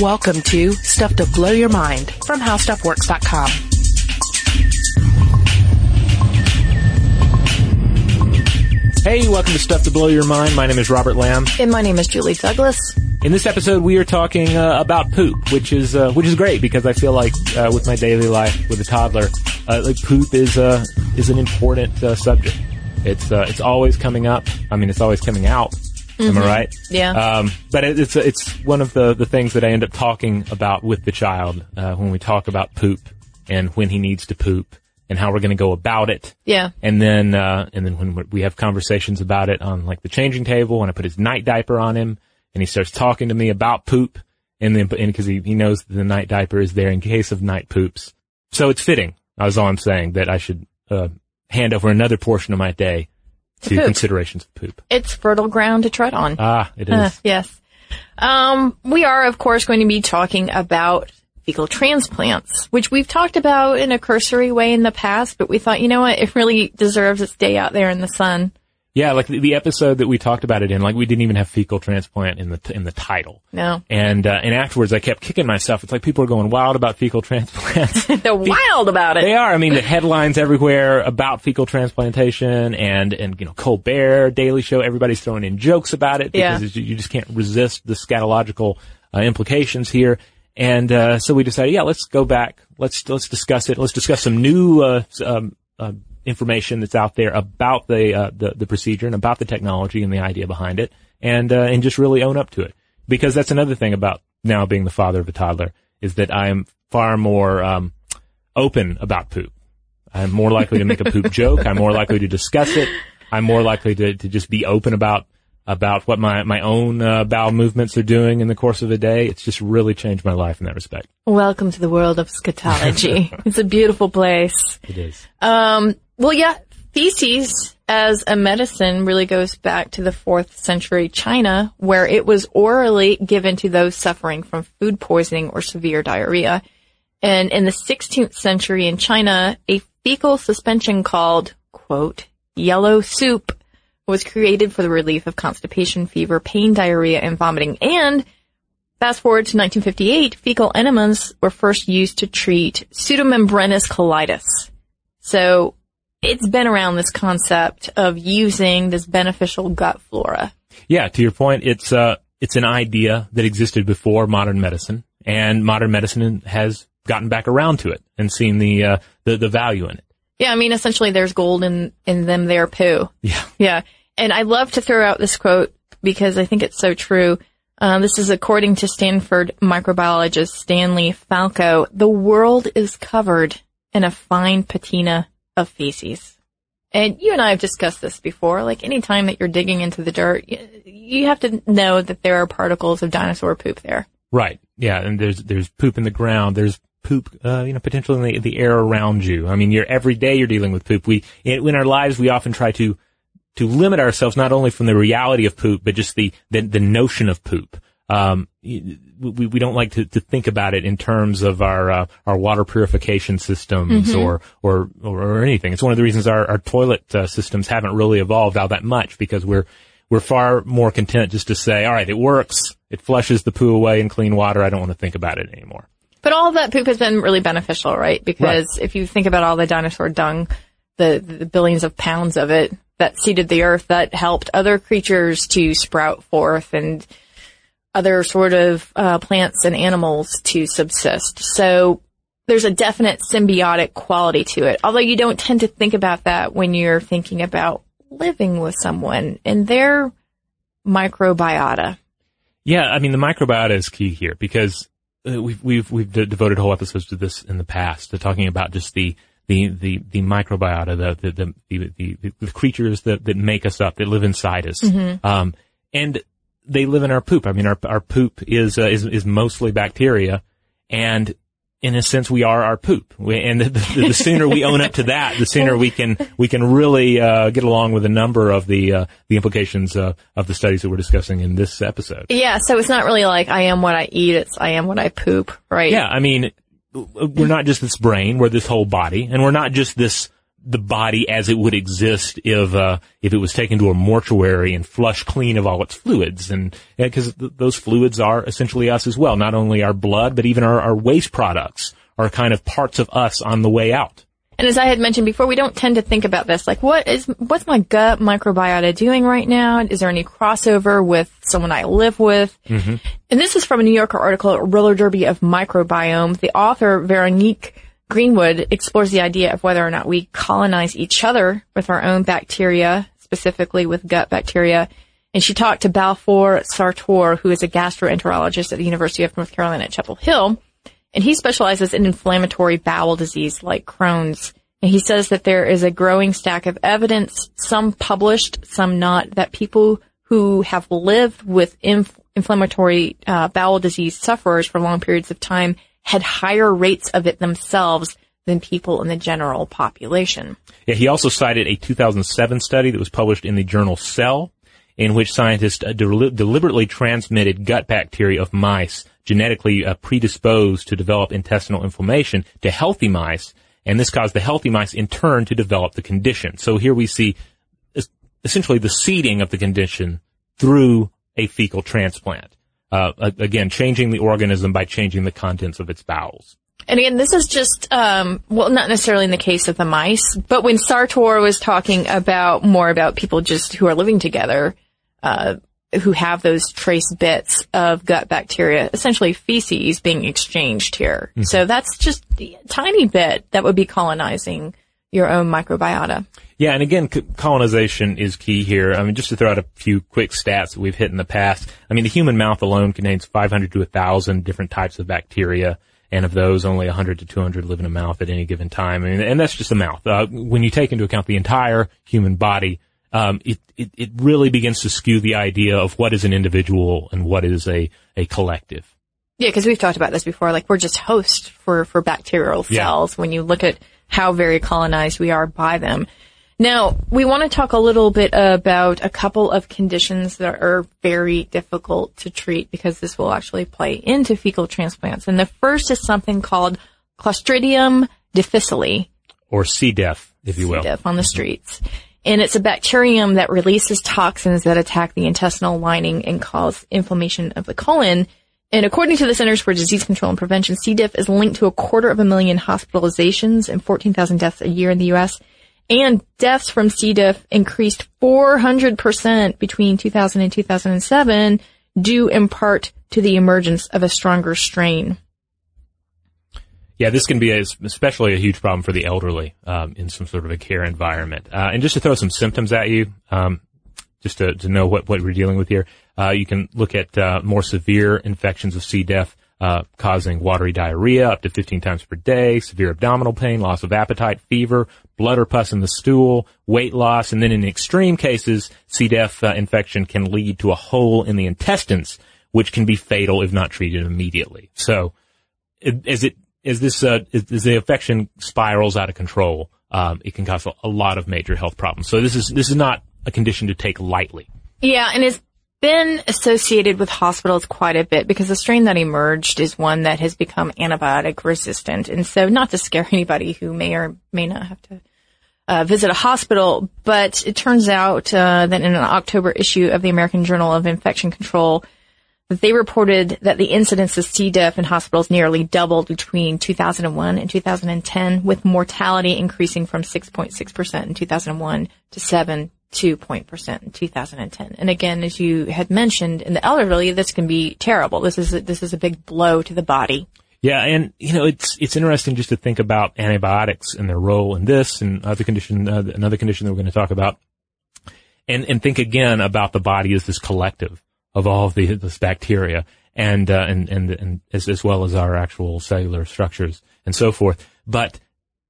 Welcome to Stuff to Blow Your Mind from HowStuffWorks.com. Hey, welcome to Stuff to Blow Your Mind. My name is Robert Lamb. And my name is Julie Douglas. In this episode, we are talking uh, about poop, which is uh, which is great because I feel like uh, with my daily life with a toddler, uh, like poop is uh, is an important uh, subject. It's it's always coming up. I mean, it's always coming out. Am I right? Yeah. Um, but it, it's it's one of the the things that I end up talking about with the child when we talk about poop and when he needs to poop and how we're going to go about it. Yeah. And then, uh, and then when we have conversations about it on like the changing table and I put his night diaper on him and he starts talking to me about poop and then, and cause he, he knows the night diaper is there in case of night poops. So it's fitting. That's all I'm saying that I should, uh, hand over another portion of my day to Poop. considerations of poop. It's fertile ground to tread on. Ah, it is. Uh, yes. Um, we are, of course, going to be talking about fecal transplants, which we've talked about in a cursory way in the past, but we thought, you know what, it really deserves its day out there in the sun. Yeah, like the, the episode that we talked about it in, like we didn't even have fecal transplant in the in the title. No. And uh, and afterwards, I kept kicking myself. It's like people are going wild about fecal transplants. They're wild about it. They are. I mean, the headlines everywhere about fecal transplantation and, and, you know, Colbert, Daily Show, everybody's throwing in jokes about it because Yeah. it's- you just can't resist the scatological uh, implications here. And, uh, so we decided, yeah, let's go back. Let's, let's discuss it. Let's discuss some new, uh, um, uh, information that's out there about the, uh, the, the procedure and about the technology and the idea behind it and, uh, and just really own up to it. Because that's another thing about now being the father of a toddler is that I am far more, um, open about poop. I'm more likely to make a poop joke. I'm more likely to discuss it. I'm more likely to, to just be open about about what my my own uh, bowel movements are doing in the course of a day. It's just really changed my life in that respect. Welcome to the world of scatology. it's a beautiful place. It is. Um, well, yeah, feces as a medicine really goes back to the fourth century China, where it was orally given to those suffering from food poisoning or severe diarrhea. And in the 16th century in China, a fecal suspension called, quote, yellow soup was created for the relief of constipation, fever, pain, diarrhea, and vomiting. And Fast forward to 1958, fecal enemas were first used to treat pseudomembranous colitis. So it's been around this concept of using this beneficial gut flora. Yeah, to your point, it's uh it's an idea that existed before modern medicine, and modern medicine has gotten back around to it and seen the uh the, the value in it. Yeah, I mean, essentially there's gold in, in them there poo. Yeah. Yeah. And I love to throw out this quote because I think it's so true. Um, this is according to Stanford microbiologist Stanley Falkow. The world is covered in a fine patina of feces. And you and I have discussed this before. Like any time that you're digging into the dirt, you have to know that there are particles of dinosaur poop there. Right. Yeah. And there's, there's poop in the ground. There's poop, uh, you know, potentially in the, the air around you. I mean, you're every day you're dealing with poop. We, in, in our lives, we often try to, to limit ourselves not only from the reality of poop, but just the, the, the notion of poop. Um, we, we don't like to, to think about it in terms of our, uh, our water purification systems or, or, or, or anything. It's one of the reasons our, our toilet uh, systems haven't really evolved all that much because we're, we're far more content just to say, all right, it works. It flushes the poo away in clean water. I don't want to think about it anymore. But all of that poop has been really beneficial, right? Because if you think about all the dinosaur dung, the, the billions of pounds of it that seeded the earth, that helped other creatures to sprout forth and other sort of uh, plants and animals to subsist. So there's a definite symbiotic quality to it. Although you don't tend to think about that when you're thinking about living with someone and their microbiota. Yeah, I mean the microbiota is key here because uh, we've we've we've de- devoted whole episodes to this in the past to talking about just the the the, the microbiota, the the the, the, the, the creatures that, that make us up, that live inside us, um, and they live in our poop. I mean, our our poop is uh, is is mostly bacteria, and in a sense, we are our poop. We, and the, the, the sooner we own up to that, the sooner we can we can really uh, get along with a number of the uh, the implications uh, of the studies that we're discussing in this episode. Yeah, so it's not really like I am what I eat, it's I am what I poop, right? Yeah, I mean, we're not just this brain, we're this whole body, and we're not just this the body as it would exist if uh, if it was taken to a mortuary and flushed clean of all its fluids, and because th- those fluids are essentially us as well, not only our blood but even our, our waste products are kind of parts of us on the way out. And as I had mentioned before, we don't tend to think about this. Like, what is, what's my gut microbiota doing right now? Is there any crossover with someone I live with? Mm-hmm. And this is from a New Yorker article, Roller Derby of Microbiome. The author, Veronique Greenwood, explores the idea of whether or not we colonize each other with our own bacteria, specifically with gut bacteria. And she talked to Balfour Sartor, who is a gastroenterologist at the University of North Carolina at Chapel Hill and he specializes in inflammatory bowel disease like Crohn's. And he says that there is a growing stack of evidence, some published, some not, that people who have lived with inf- inflammatory uh, bowel disease sufferers for long periods of time had higher rates of it themselves than people in the general population. Yeah, he also cited a 2007 study that was published in the journal Cell, in which scientists uh, del- deliberately transmitted gut bacteria of mice genetically uh, predisposed to develop intestinal inflammation to healthy mice, and this caused the healthy mice in turn to develop the condition. So here we see essentially the seeding of the condition through a fecal transplant. Uh, again, changing the organism by changing the contents of its bowels. And again, this is just, um, well, not necessarily in the case of the mice, but when Sartor was talking about more about people just who are living together, uh, who have those trace bits of gut bacteria, essentially feces being exchanged here. Mm-hmm. So that's just a tiny bit that would be colonizing your own microbiota. Yeah, and again, colonization is key here. I mean, just to throw out a few quick stats that we've hit in the past. I mean, the human mouth alone contains 500 to 1,000 different types of bacteria, and of those, only 100 to 200 live in a mouth at any given time. I mean, and that's just the mouth. Uh, when you take into account the entire human body, um, it, it, it really begins to skew the idea of what is an individual and what is a, a collective. Yeah, because we've talked about this before. Like we're just hosts for, for bacterial cells yeah. when you look at how very colonized we are by them. Now, we want to talk a little bit about a couple of conditions that are very difficult to treat because this will actually play into fecal transplants. And the first is something called Clostridium difficile. Or C. diff, if you will. C. diff on the mm-hmm. streets and it's a bacterium that releases toxins that attack the intestinal lining and cause inflammation of the colon. And according to the Centers for Disease Control and Prevention, C. diff is linked to a quarter of a million hospitalizations and 14,000 deaths a year in the U.S. And deaths from C. diff increased 400% between 2000 and 2007 due in part to the emergence of a stronger strain. Yeah, this can be a, especially a huge problem for the elderly um, in some sort of a care environment. Uh, and just to throw some symptoms at you, um, just to, to know what, what we're dealing with here, uh, you can look at uh, more severe infections of C. diff uh, causing watery diarrhea up to 15 times per day, severe abdominal pain, loss of appetite, fever, blood or pus in the stool, weight loss, and then in extreme cases, C. diff uh, infection can lead to a hole in the intestines, which can be fatal if not treated immediately. So, as it as this uh, as the infection spirals out of control, um, it can cause a, a, lot of major health problems. So this is this is not a condition to take lightly. Yeah, and it's been associated with hospitals quite a bit because the strain that emerged is one that has become antibiotic resistant, and so not to scare anybody who may or may not have to. Uh, visit a hospital, but it turns out uh, that in an October issue of the American Journal of Infection Control, they reported that the incidence of C. diff in hospitals nearly doubled between 2001 and 2010, with mortality increasing from 6.6% in 2001 to 7.2% in 2010. And again, as you had mentioned, in the elderly, this can be terrible. This is a, this is a big blow to the body. Yeah, and you know it's it's interesting just to think about antibiotics and their role in this and other condition, uh, another condition that we're going to talk about, and and think again about the body as this collective of all of the, this bacteria and, uh, and, and, and as, as well as our actual cellular structures and so forth. But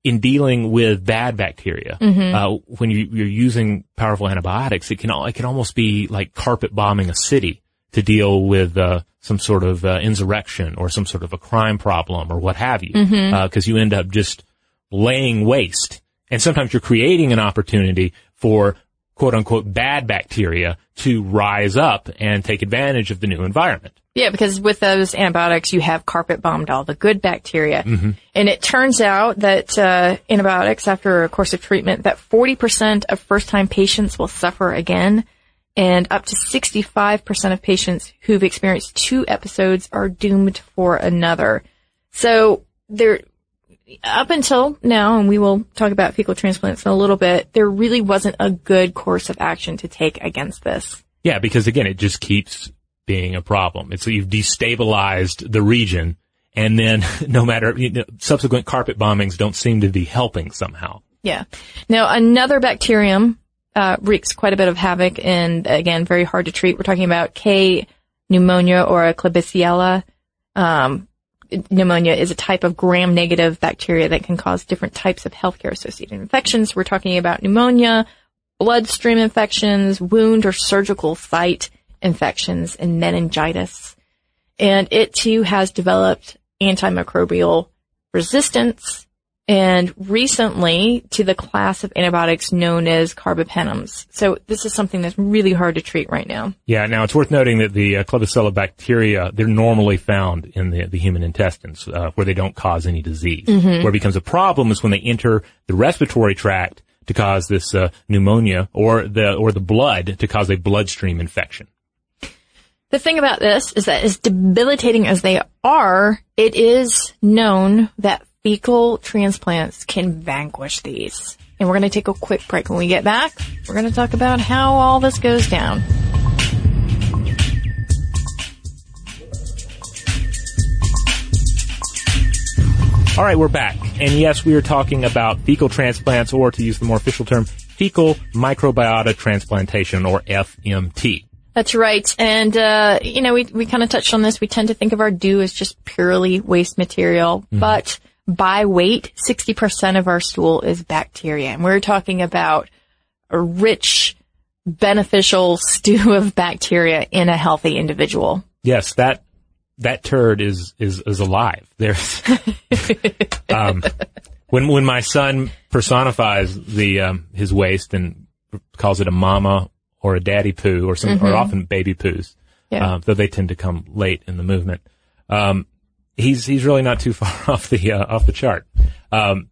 in dealing with bad bacteria, mm-hmm. uh, when you, are using powerful antibiotics, it can, it can almost be like carpet bombing a city to deal with, uh, some sort of, uh, insurrection or some sort of a crime problem or what have you. Mm-hmm. Uh, you end up just laying waste. And sometimes you're creating an opportunity for quote unquote bad bacteria to rise up and take advantage of the new environment. Yeah, because with those antibiotics, you have carpet bombed all the good bacteria. Mm-hmm. And it turns out that uh, antibiotics, after a course of treatment, that 40% of first-time patients will suffer again, and up to 65% of patients who've experienced two episodes are doomed for another. So there, up until now, and we will talk about fecal transplants in a little bit, there really wasn't a good course of action to take against this. Yeah, because again, it just keeps being a problem. It's you've destabilized the region, and then no matter you know, subsequent carpet bombings don't seem to be helping somehow. Yeah. Now another bacterium uh, wreaks quite a bit of havoc, and again, very hard to treat. We're talking about K pneumonia or a Klebsiella. Um, pneumonia is a type of gram-negative bacteria that can cause different types of healthcare-associated infections. We're talking about pneumonia, bloodstream infections, wound or surgical site infections, and meningitis. And it too has developed antimicrobial resistance and recently to the class of antibiotics known as carbapenems. So this is something that's really hard to treat right now. Yeah. Now it's worth noting that the uh, Klebsiella bacteria they're normally found in the the human intestines uh, where they don't cause any disease. Where it becomes a problem is when they enter the respiratory tract to cause this uh, pneumonia or the or the blood to cause a bloodstream infection. The thing about this is that as debilitating as they are, it is known that fecal transplants can vanquish these. And we're going to take a quick break. When we get back, we're going to talk about how all this goes down. All right, we're back. And yes, we are talking about fecal transplants, or to use the more official term, fecal microbiota transplantation, or FMT. That's right. And, uh, you know, we, we kind of touched on this. We tend to think of our dew as just purely waste material, but by weight, 60% of our stool is bacteria. And we're talking about a rich, beneficial stew of bacteria in a healthy individual. Yes, that that turd is is is alive. There's um, when when my son personifies the um, his waste and calls it a mama or a daddy poo or some or often baby poos, Yeah. uh, though they tend to come late in the movement. Um, he's he's really not too far off the uh, off the chart. Um,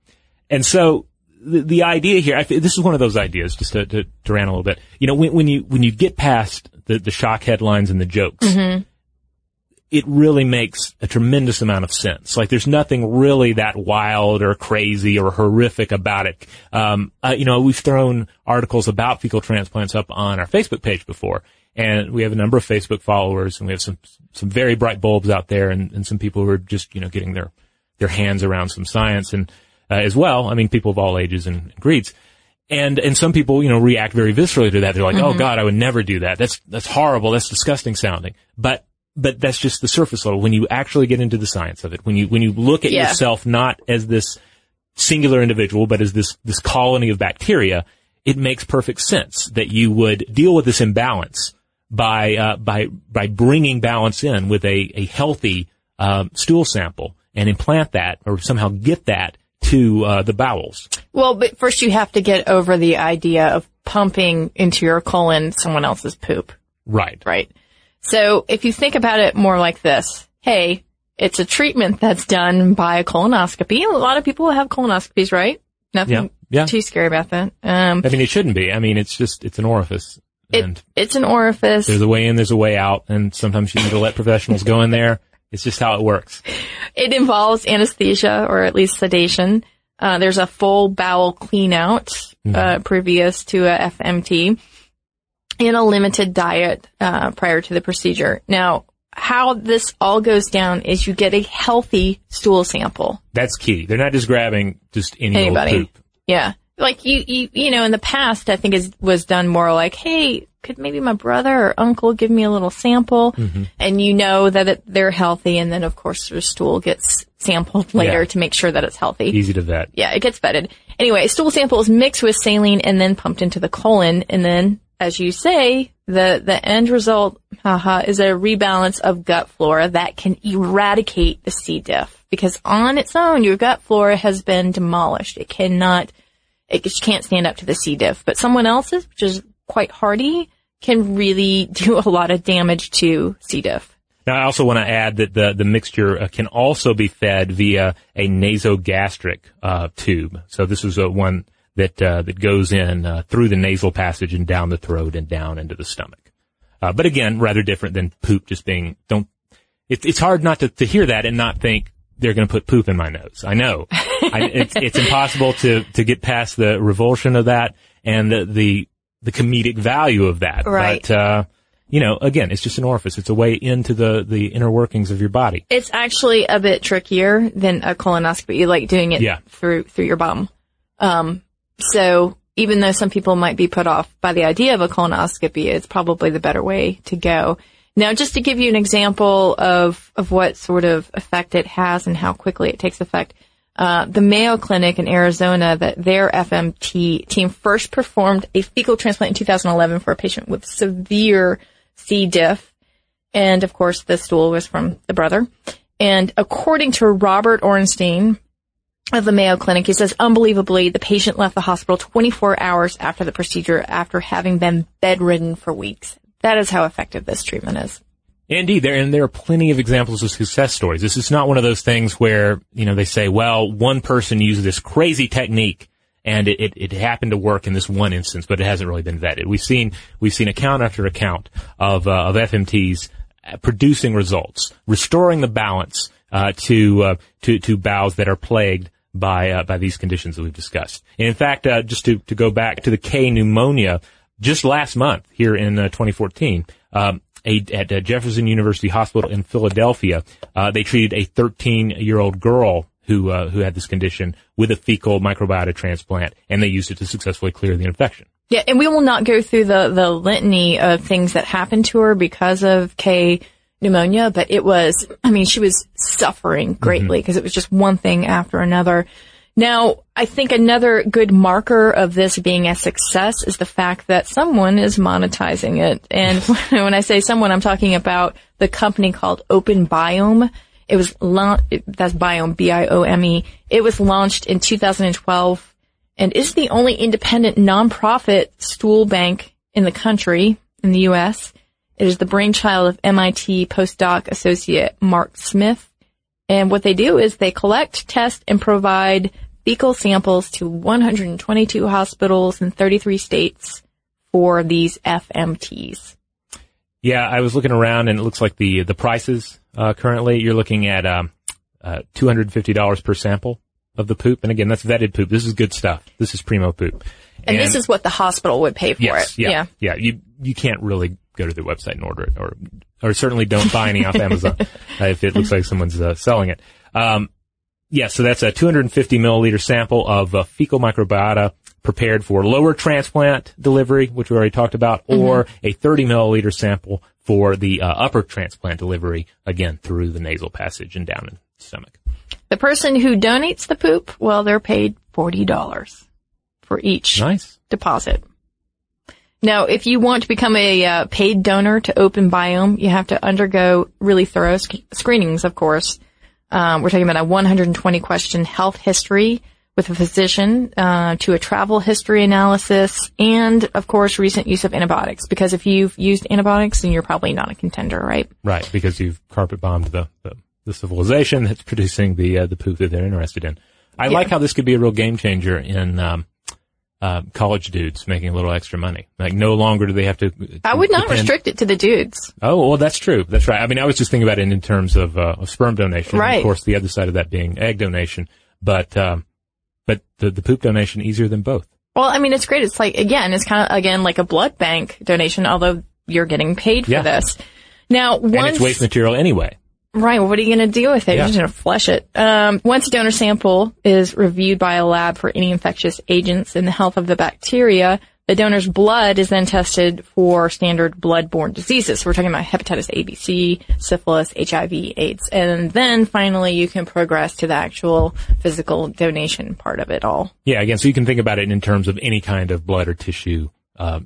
and so the, the idea here, I, thi- this is one of those ideas, just to, to, to rant a little bit. You know, when, when you when you get past the, the shock headlines and the jokes, it really makes a tremendous amount of sense. Like there's nothing really that wild or crazy or horrific about it. Um, uh, you know, we've thrown articles about fecal transplants up on our Facebook page before, and we have a number of Facebook followers, and we have some some very bright bulbs out there, and, and some people who are just you know getting their their hands around some science, and uh, as well, I mean, people of all ages and, and creeds. And and some people, you know, react very viscerally to that. They're like, "Oh God, I would never do that. That's that's horrible. That's disgusting sounding." But but that's just the surface level. When you actually get into the science of it, when you when you look at Yeah. yourself not as this singular individual, but as this this colony of bacteria, it makes perfect sense that you would deal with this imbalance by uh, by by bringing balance in with a a healthy um, stool sample and implant that or somehow get that to uh, the bowels. Well, but first you have to get over the idea of pumping into your colon someone else's poop, Right. right? So if you think about it more like this, hey, it's a treatment that's done by a colonoscopy. A lot of people have colonoscopies, right? Nothing Yeah. Yeah. too scary about that. Um, I mean, it shouldn't be. I mean, it's just it's an orifice, it, it's an orifice. there's a way in, there's a way out, and sometimes you need to let professionals go in there. It's just how it works. It involves anesthesia or at least sedation. Uh, there's a full bowel clean out, uh, previous to a FMT and a limited diet, uh, prior to the procedure. Now, how this all goes down is you get a healthy stool sample. That's key. They're not just grabbing just any Anybody. old poop. Yeah. Like you, you, you know, in the past, I think is, was done more like, hey, could maybe my brother or uncle give me a little sample? And you know that it, they're healthy. And then of course their stool gets sampled later Yeah. to make sure that it's healthy. Easy to vet. Yeah, it gets vetted. Anyway, stool sample is mixed with saline and then pumped into the colon. And then, as you say, the, the end result, haha, is a rebalance of gut flora that can eradicate the C. diff. Because on its own, your gut flora has been demolished. It cannot, it just can't stand up to the C. diff. But someone else's, which is quite hardy, can really do a lot of damage to C. diff. Now, I also want to add that the, the mixture uh, can also be fed via a nasogastric uh, tube. So this is a one that uh, that goes in uh, through the nasal passage and down the throat and down into the stomach. Uh, but again, rather different than poop just being don't. It, it's hard not to, to hear that and not think they're going to put poop in my nose. I know I, it's, it's impossible to to get past the revulsion of that and the the, the comedic value of that. Right. But, uh, you know, again, it's just an orifice. It's a way into the, the inner workings of your body. It's actually a bit trickier than a colonoscopy. You like doing it Yeah. through through your bum. Um, so even though some people might be put off by the idea of a colonoscopy, it's probably the better way to go. Now, just to give you an example of of what sort of effect it has and how quickly it takes effect, uh, the Mayo Clinic in Arizona, that their FMT team first performed a fecal transplant in 2011 for a patient with severe C. diff. And of course, the stool was from the brother. And according to Robert Orenstein of the Mayo Clinic, he says, unbelievably, the patient left the hospital 24 hours after the procedure after having been bedridden for weeks. That is how effective this treatment is. Indeed, there and there are plenty of examples of success stories. This is not one of those things where you know they say, "Well, one person used this crazy technique and it, it, it happened to work in this one instance, but it hasn't really been vetted." We've seen we've seen account after account of uh, of FMTs producing results, restoring the balance uh, to uh, to to bowels that are plagued by uh, by these conditions that we've discussed. And in fact, uh, just to to go back to the K pneumonia, just last month here in uh, 2014. Um, a, at uh, Jefferson University Hospital in Philadelphia, they treated a 13-year-old girl who who had this condition with a fecal microbiota transplant, and they used it to successfully clear the infection. Yeah, and we will not go through the, the litany of things that happened to her because of K pneumonia, but it was, I mean, she was suffering greatly mm-hmm. because it was just one thing after another. Now, I think another good marker of this being a success is the fact that someone is monetizing it. And when I say someone, I'm talking about the company called Open Biome. It was launched, that's Biome, B-I-O-M-E. It was launched in 2012 and is the only independent nonprofit stool bank in the country, in the U.S. It is the brainchild of MIT postdoc associate Mark Smith. And what they do is they collect, test, and provide fecal samples to 122 hospitals in 33 states for these FMTs. Yeah, I was looking around, and it looks like the the prices uh, currently you're looking at um, uh, two hundred and fifty dollars per sample of the poop, and again, that's vetted poop. This is good stuff. This is primo poop. And, this is what the hospital would pay for yes, it. yeah, yeah, You you can't really go to their website and order it, or or certainly don't buy any off Amazon uh, if it looks like someone's uh, selling it. Um, yeah, so that's a 250 milliliter sample of uh, fecal microbiota prepared for lower transplant delivery, which we already talked about, or a 30 milliliter sample for the uh, upper transplant delivery, again through the nasal passage and down in the stomach. The person who donates the poop, well, they're paid $40 for each Nice. deposit. Now, if you want to become a uh, paid donor to Open Biome, you have to undergo really thorough sc- screenings, of course. Um, we're talking about a 120 question health history with a physician, uh, to a travel history analysis, and of course, recent use of antibiotics. Because if you've used antibiotics, then you're probably not a contender, right? Right, because you've carpet bombed the, the, the civilization that's producing the uh, the poop that they're interested in. I like how this could be a real game changer in um, uh, college dudes making a little extra money. Like no longer do they have to. I would not depend- restrict it to the dudes. Oh, well, that's true. That's right. I mean, I was just thinking about it in terms of, uh, of sperm donation. Right. Of course, the other side of that being egg donation. But, um, but the, the poop donation easier than both. Well, I mean, it's great. It's like, again, it's kind of, again, like a blood bank donation, although you're getting paid for Yeah. this. Now, And it's waste material anyway. Right, well, what are you going to do with it? Yeah. You're just going to flush it. Um, once a donor sample is reviewed by a lab for any infectious agents and the health of the bacteria, the donor's blood is then tested for standard blood-borne diseases. So we're talking about hepatitis A, B, C, syphilis, HIV, AIDS. And then finally you can progress to the actual physical donation part of it all. Yeah. Again, so you can think about it in terms of any kind of blood or tissue, uh,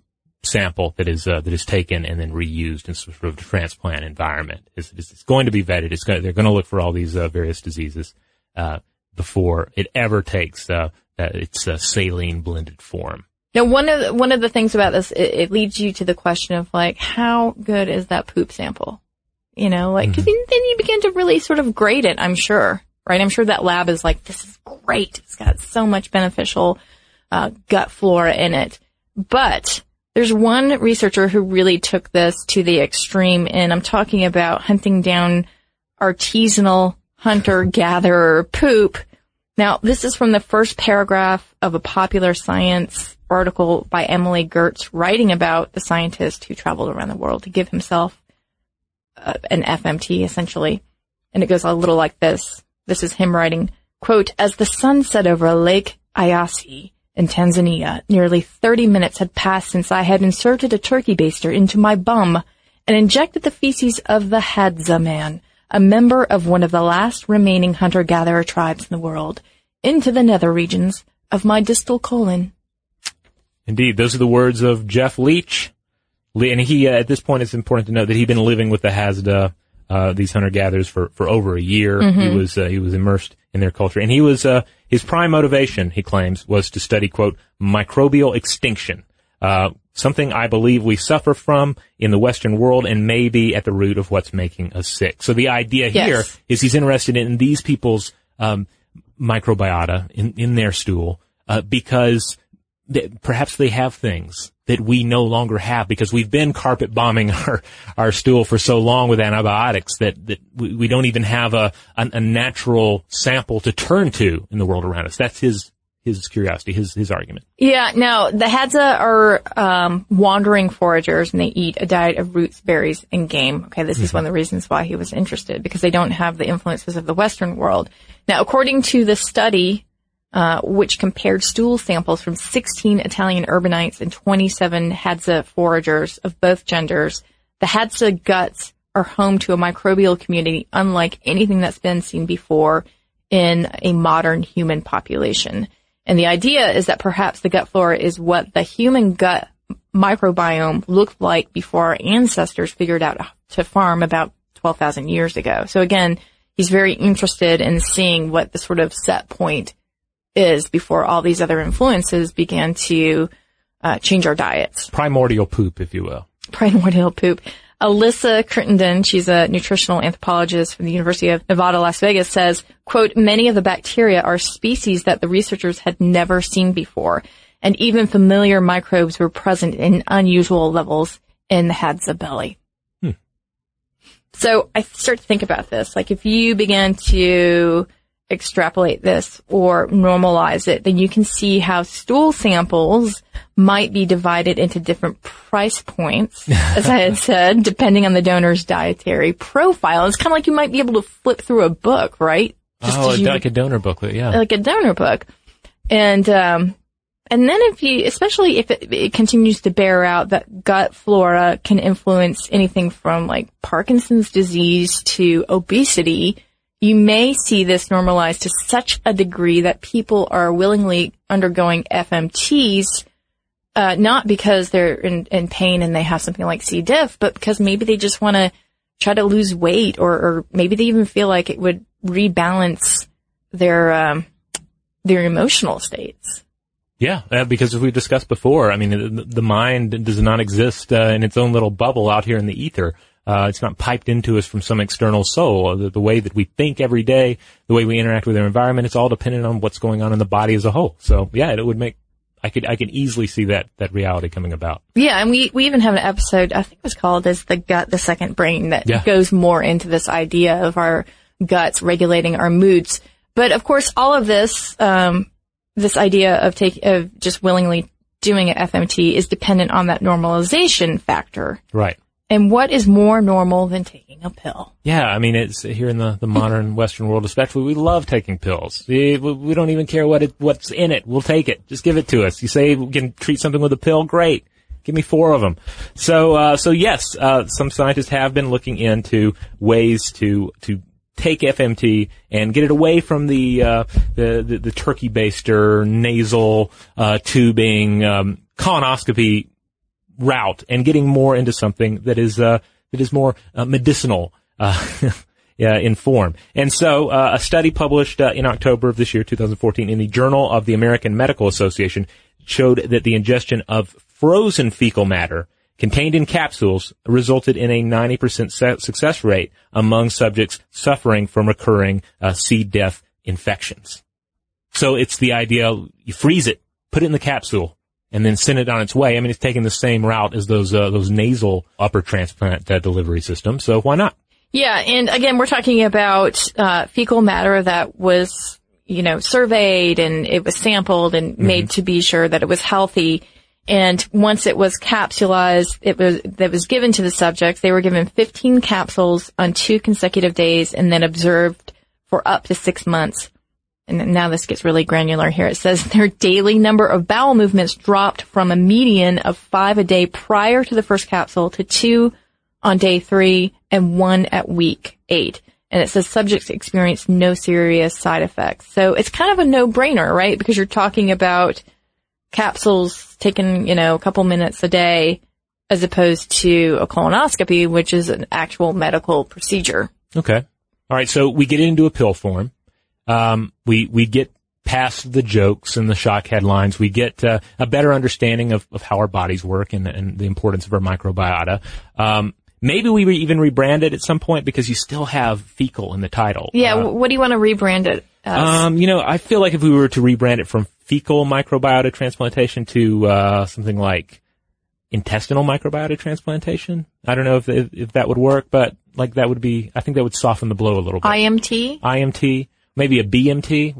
sample that is, uh, that is taken and then reused in some sort of transplant environment. It's, it's it's going to be vetted. It's going, they're going to look for all these, uh, various diseases, uh, before it ever takes, uh, that its, uh, saline blended form. Now, one of the, one of the things about this, it, it leads you to the question of like, how good is that poop sample? You know, like, cause then you begin to really sort of grade it, I'm sure, right? I'm sure that lab is like, this is great. It's got so much beneficial, uh, gut flora in it. But there's one researcher who really took this to the extreme, and I'm talking about hunting down artisanal hunter gatherer poop. Now, this is from the first paragraph of a popular science article by Emily Gertz writing about the scientist who traveled around the world to give himself uh, an FMT essentially. And it goes a little like this. This is him writing, quote, as the sun set over Lake Eyasi in Tanzania, nearly 30 minutes had passed since I had inserted a turkey baster into my bum and injected the feces of the Hadza man, a member of one of the last remaining hunter-gatherer tribes in the world, into the nether regions of my distal colon. Indeed, those are the words of Jeff Leach. And he, uh, at this point, it's important to note that he'd been living with the Hadza, uh, these hunter-gatherers for, for over a year. He was, uh, he was immersed in their culture. And he was, uh, his prime motivation, he claims, was to study, quote, microbial extinction. Uh, something I believe we suffer from in the Western world and may be at the root of what's making us sick. So the idea Yes. here is he's interested in these people's, um, microbiota in, in their stool, uh, because that perhaps they have things that we no longer have because we've been carpet bombing our, our stool for so long with antibiotics that, that we, we don't even have a, a, a natural sample to turn to in the world around us. That's his, his curiosity, his, his argument. Yeah, now the Hadza are um, wandering foragers and they eat a diet of roots, berries, and game. Okay, this is one of the reasons why he was interested because they don't have the influences of the Western world. Now, according to the study, uh, which compared stool samples from 16 Italian urbanites and 27 Hadza foragers of both genders, the Hadza guts are home to a microbial community unlike anything that's been seen before in a modern human population. And the idea is that perhaps the gut flora is what the human gut microbiome looked like before our ancestors figured out to farm about 12,000 years ago. So again, he's very interested in seeing what the sort of set point is before all these other influences began to uh, change our diets Primordial poop, if you will. primordial poop. Alyssa Crittenden, she's a nutritional anthropologist from the University of Nevada, Las Vegas, says, quote, many of the bacteria are species that the researchers had never seen before, and even familiar microbes were present in unusual levels in the Hadza belly. Hmm. So I start to think about this, like if you began to extrapolate this or normalize it, then you can see how stool samples might be divided into different price points, as I had said, depending on the donor's dietary profile. It's kind of like you might be able to flip through a book, right? oh, you- like a donor booklet, yeah. like a donor book. And, um, and then if you, especially if it, it continues to bear out that gut flora can influence anything from like Parkinson's disease to obesity, you may see this normalized to such a degree that people are willingly undergoing FMTs, uh, not because they're in, in pain and they have something like C. diff, but because maybe they just want to try to lose weight or, or maybe they even feel like it would rebalance their, um, their emotional states. Yeah, uh, because as we discussed before, I mean, the, mind does not exist uh, in its own little bubble out here in the ether. Uh, it's not piped into us from some external soul. The, the way that we think every day, the way we interact with our environment, it's all dependent on what's going on in the body as a whole. So yeah, it would make, I could, I can easily see that, that reality coming about. Yeah, and we, we even have an episode, I think it was called as the gut, the second brain that Yeah. goes more into this idea of our guts regulating our moods. But of course, all of this, um, this idea of take, of just willingly doing an FMT is dependent on that normalization factor. Right. And what is more normal than taking a pill? Yeah, I mean, it's here in the, the modern Western world, especially. We love taking pills. We, we don't even care what it, what's in it. We'll take it. Just give it to us. You say we can treat something with a pill? Great. Give me four of them. So, uh, so yes, uh, some scientists have been looking into ways to, to take FMT and get it away from the, uh, the, the, the turkey baster, nasal, uh, tubing, um, colonoscopy route and getting more into something that is uh, that is more uh, medicinal uh, in form. And so, uh, a study published uh, in October of this year, 2014, in the Journal of the American Medical Association showed that the ingestion of frozen fecal matter contained in capsules resulted in a 90% se- success rate among subjects suffering from recurring uh, C. diff infections. So it's the idea you freeze it, put it in the capsule, and then send it on its way. I mean, it's taking the same route as those uh, those nasal upper transplant uh, delivery systems. So why not? Yeah, and again, we're talking about uh, fecal matter that was, you know, surveyed and it was sampled and Mm-hmm. made to be sure that it was healthy. And once it was capsulized, it was that was given to the subjects. They were given 15 capsules on two consecutive days, and then observed for up to six months. And now this gets really granular here. It says their daily number of bowel movements dropped from a median of five a day prior to the first capsule to two on day three and one at week eight. And it says subjects experienced no serious side effects. So it's kind of a no-brainer, right? Because you're talking about capsules taken, you know, a couple minutes a day as opposed to a colonoscopy, which is an actual medical procedure. Okay. All right. So we get into a pill form. Um, we we get past the jokes and the shock headlines. We get uh, a better understanding of, of how our bodies work and, and the importance of our microbiota. Um, maybe we re- even rebrand it at some point because you still have fecal in the title. Yeah. Uh, what do you want to rebrand it as? um, you know, I feel like if we were to rebrand it from fecal microbiota transplantation to uh, something like intestinal microbiota transplantation, I don't know if, if if that would work, but like that would be, I think that would soften the blow a little bit. IMT, IMT, maybe a BMT.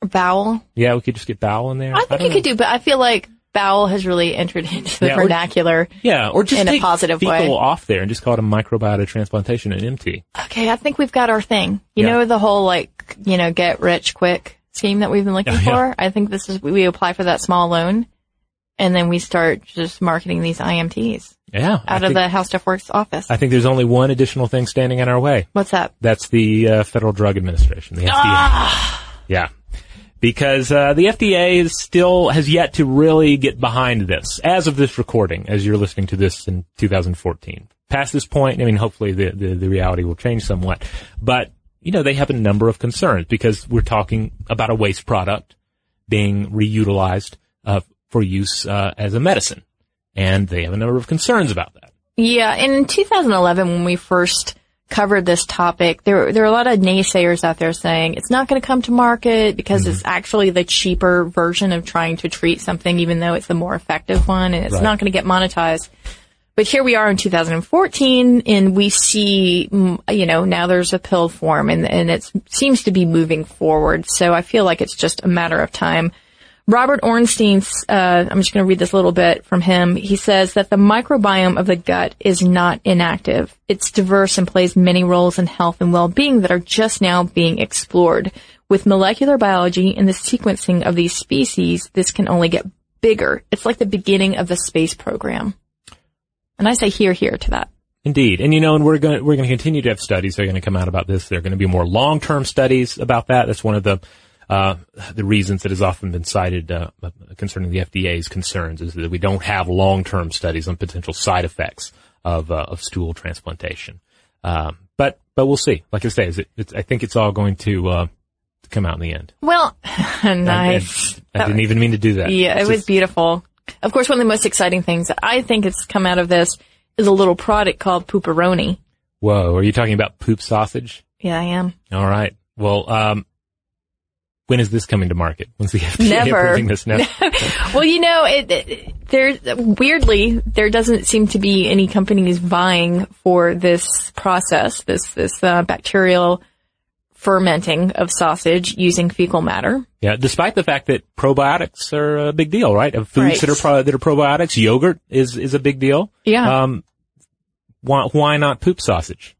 bowel. Yeah, we could just get bowel in there. I think don't you know. could do, but I feel like bowel has really entered into the Yeah, or- vernacular. Yeah, or just in a positive fecal way. off there and just call it a microbiota transplantation and MT. Okay, I think we've got our thing. You Yeah. know the whole like, you know, get rich quick scheme that we've been looking Oh, yeah. for? I think this is, we apply for that small loan and then we start just marketing these IMTs Yeah, I out of think, the How Stuff Works office. I think there's only one additional thing standing in our way. What's that? That's the uh, Federal Drug Administration, the FDA. Ah! Yeah. Because uh, the FDA is still has yet to really get behind this as of this recording, as you're listening to this in 2014. Past this point, I mean, hopefully the, the, the reality will change somewhat. But, you know, they have a number of concerns because we're talking about a waste product being reutilized uh, for use uh, as a medicine. And they have a number of concerns about that. Yeah, in 2011, when we first covered this topic, there there are a lot of naysayers out there saying it's not going to come to market because Mm-hmm. it's actually the cheaper version of trying to treat something, even though it's the more effective one, and it's Right. not going to get monetized. But here we are in 2014, and we see, mm, you know, now there's a pill form, and and it seems to be moving forward. So I feel like it's just a matter of time. Robert Orenstein's, uh, I'm just going to read this little bit from him. He says that the microbiome of the gut is not inactive. It's diverse and plays many roles in health and well-being that are just now being explored. With molecular biology and the sequencing of these species, this can only get bigger. It's like the beginning of the space program. And I say here, here to that. Indeed, and you know, and we're going we're going to continue to have studies that are going to come out about this. There are going to be more long term studies about that. That's one of the uh, the reasons that has often been cited uh, concerning the FDA's concerns is that we don't have long term studies on potential side effects of uh, of stool transplantation. Um, but but we'll see. Like I say, is it, it's, I think it's all going to uh, to come out in the end. Well, nice. and I didn't even mean to do that. Yeah, it was just- beautiful. Of course, one of the most exciting things that I think has come out of this is a little product called Pooperoni. Whoa, are you talking about poop sausage? Yeah, I am. All right. Well, um, when is this coming to market? When's the FDA Never. approving this now? Well, you know, it, it there's weirdly there doesn't seem to be any companies vying for this process, this this uh, bacterial fermenting of sausage using fecal matter. Yeah, despite the fact that probiotics are a big deal, right? Of foods Right. that are pro- that are probiotics, yogurt is is a big deal. Yeah. Um, why why not poop sausage?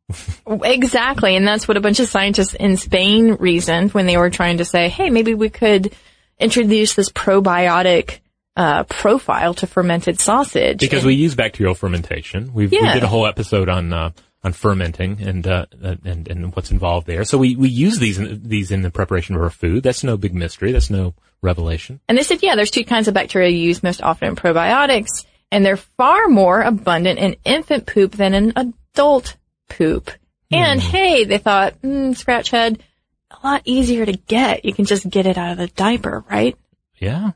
Exactly, and that's what a bunch of scientists in Spain reasoned when they were trying to say, "Hey, maybe we could introduce this probiotic uh, profile to fermented sausage." Because And- we use bacterial fermentation. We've, we did a whole episode on uh, on fermenting and uh, and and what's involved there. So we we use these in, these in the preparation of our food. That's no big mystery. That's no revelation. And they said, yeah, there's two kinds of bacteria used most often in probiotics, and they're far more abundant in infant poop than in adult poop. And hey, they thought, mm, scratch head, a lot easier to get. You can just get it out of the diaper, right? Yeah.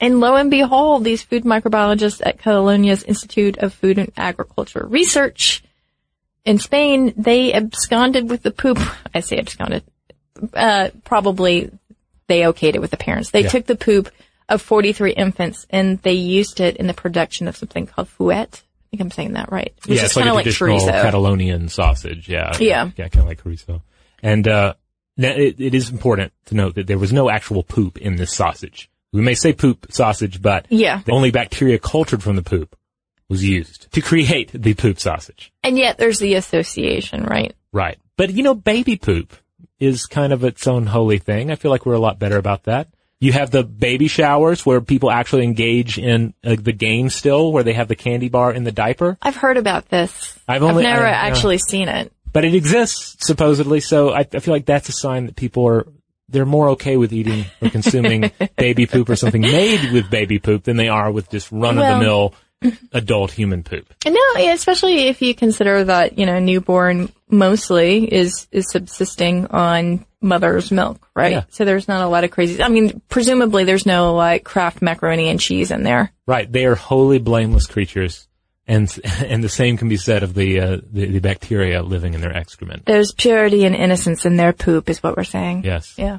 And lo and behold, these food microbiologists at Catalonia's Institute of Food and Agriculture Research in Spain, they absconded with the poop. I say absconded. Uh, probably they okayed it with the parents. They Yeah. took the poop of 43 infants and they used it in the production of something called fuet. I think I'm saying that right. Which yeah, is it's like a like traditional chorizo. Catalonian sausage. Yeah. Yeah. Yeah, kind of like chorizo. And, uh, it, it is important to note that there was no actual poop in this sausage. We may say poop sausage, but Yeah. the only bacteria cultured from the poop was used to create the poop sausage. And yet there's the association, right? Right. But you know, baby poop is kind of its own holy thing. I feel like we're a lot better about that. You have the baby showers where people actually engage in uh, the game still, where they have the candy bar in the diaper. I've heard about this. I've only- never I- actually seen it. But it exists supposedly, so I, I feel like that's a sign that people are they're more okay with eating or consuming baby poop or something made with baby poop than they are with just run of the mill adult human poop. No, yeah, especially if you consider that, you know, newborn mostly is, is subsisting on mother's milk, right? Yeah. So there's not a lot of crazy, I mean, presumably there's no like Kraft macaroni and cheese in there. Right. They are wholly blameless creatures. And, and the same can be said of the, uh, the, the bacteria living in their excrement. There's purity and innocence in their poop is what we're saying. Yes. Yeah.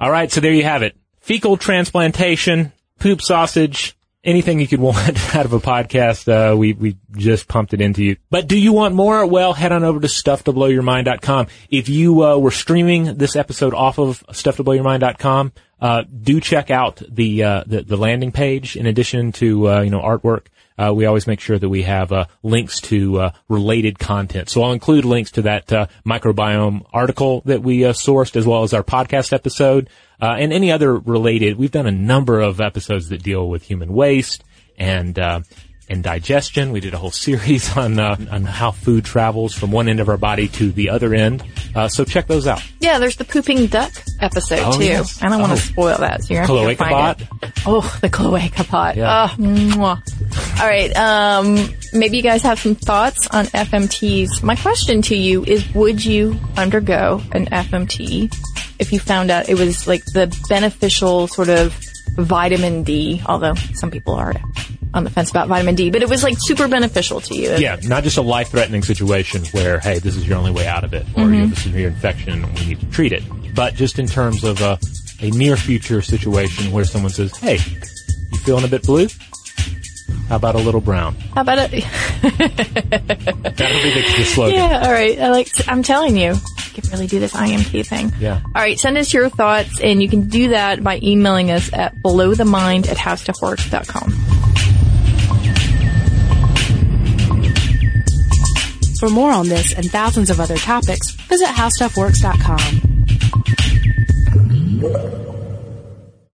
All right. So there you have it. Fecal transplantation, poop sausage, anything you could want out of a podcast. Uh, we, we just pumped it into you. But do you want more? Well, head on over to stufftoblowyourmind.com. If you, uh, were streaming this episode off of stufftoblowyourmind.com, uh, do check out the, uh, the, the landing page in addition to, uh, you know, artwork. Uh, we always make sure that we have uh, links to uh, related content. So I'll include links to that uh, microbiome article that we sourced, as well as our podcast episode uh, and any other related. We've done a number of episodes that deal with human waste and uh, and digestion. We did a whole series on uh, on how food travels from one end of our body to the other end. Uh, so check those out. Yeah, there's the pooping duck episode Oh, too. yes. I don't want Oh. to spoil that, so you're gonna have to Cloaca find it. Oh, the cloaca pot. Yeah. Oh. All right. Um, maybe you guys have some thoughts on FMTs. My question to you is: Would you undergo an FMT if you found out it was like the beneficial sort of vitamin D? Although some people are on the fence about vitamin D, but it was like super beneficial to you. Yeah, not just a life-threatening situation where, hey, this is your only way out of it, or you have a severe infection and we need to treat it, but just in terms of a, a near future situation where someone says, hey, you feeling a bit blue? How about a little brown? How about it? That'll be the, the slogan. Yeah, all right. I like. I'm telling you, I can really do this IMT thing. Yeah. All right. Send us your thoughts, and you can do that by emailing us at blowthemind at howstuffworks.com. For more on this and thousands of other topics, visit howstuffworks.com.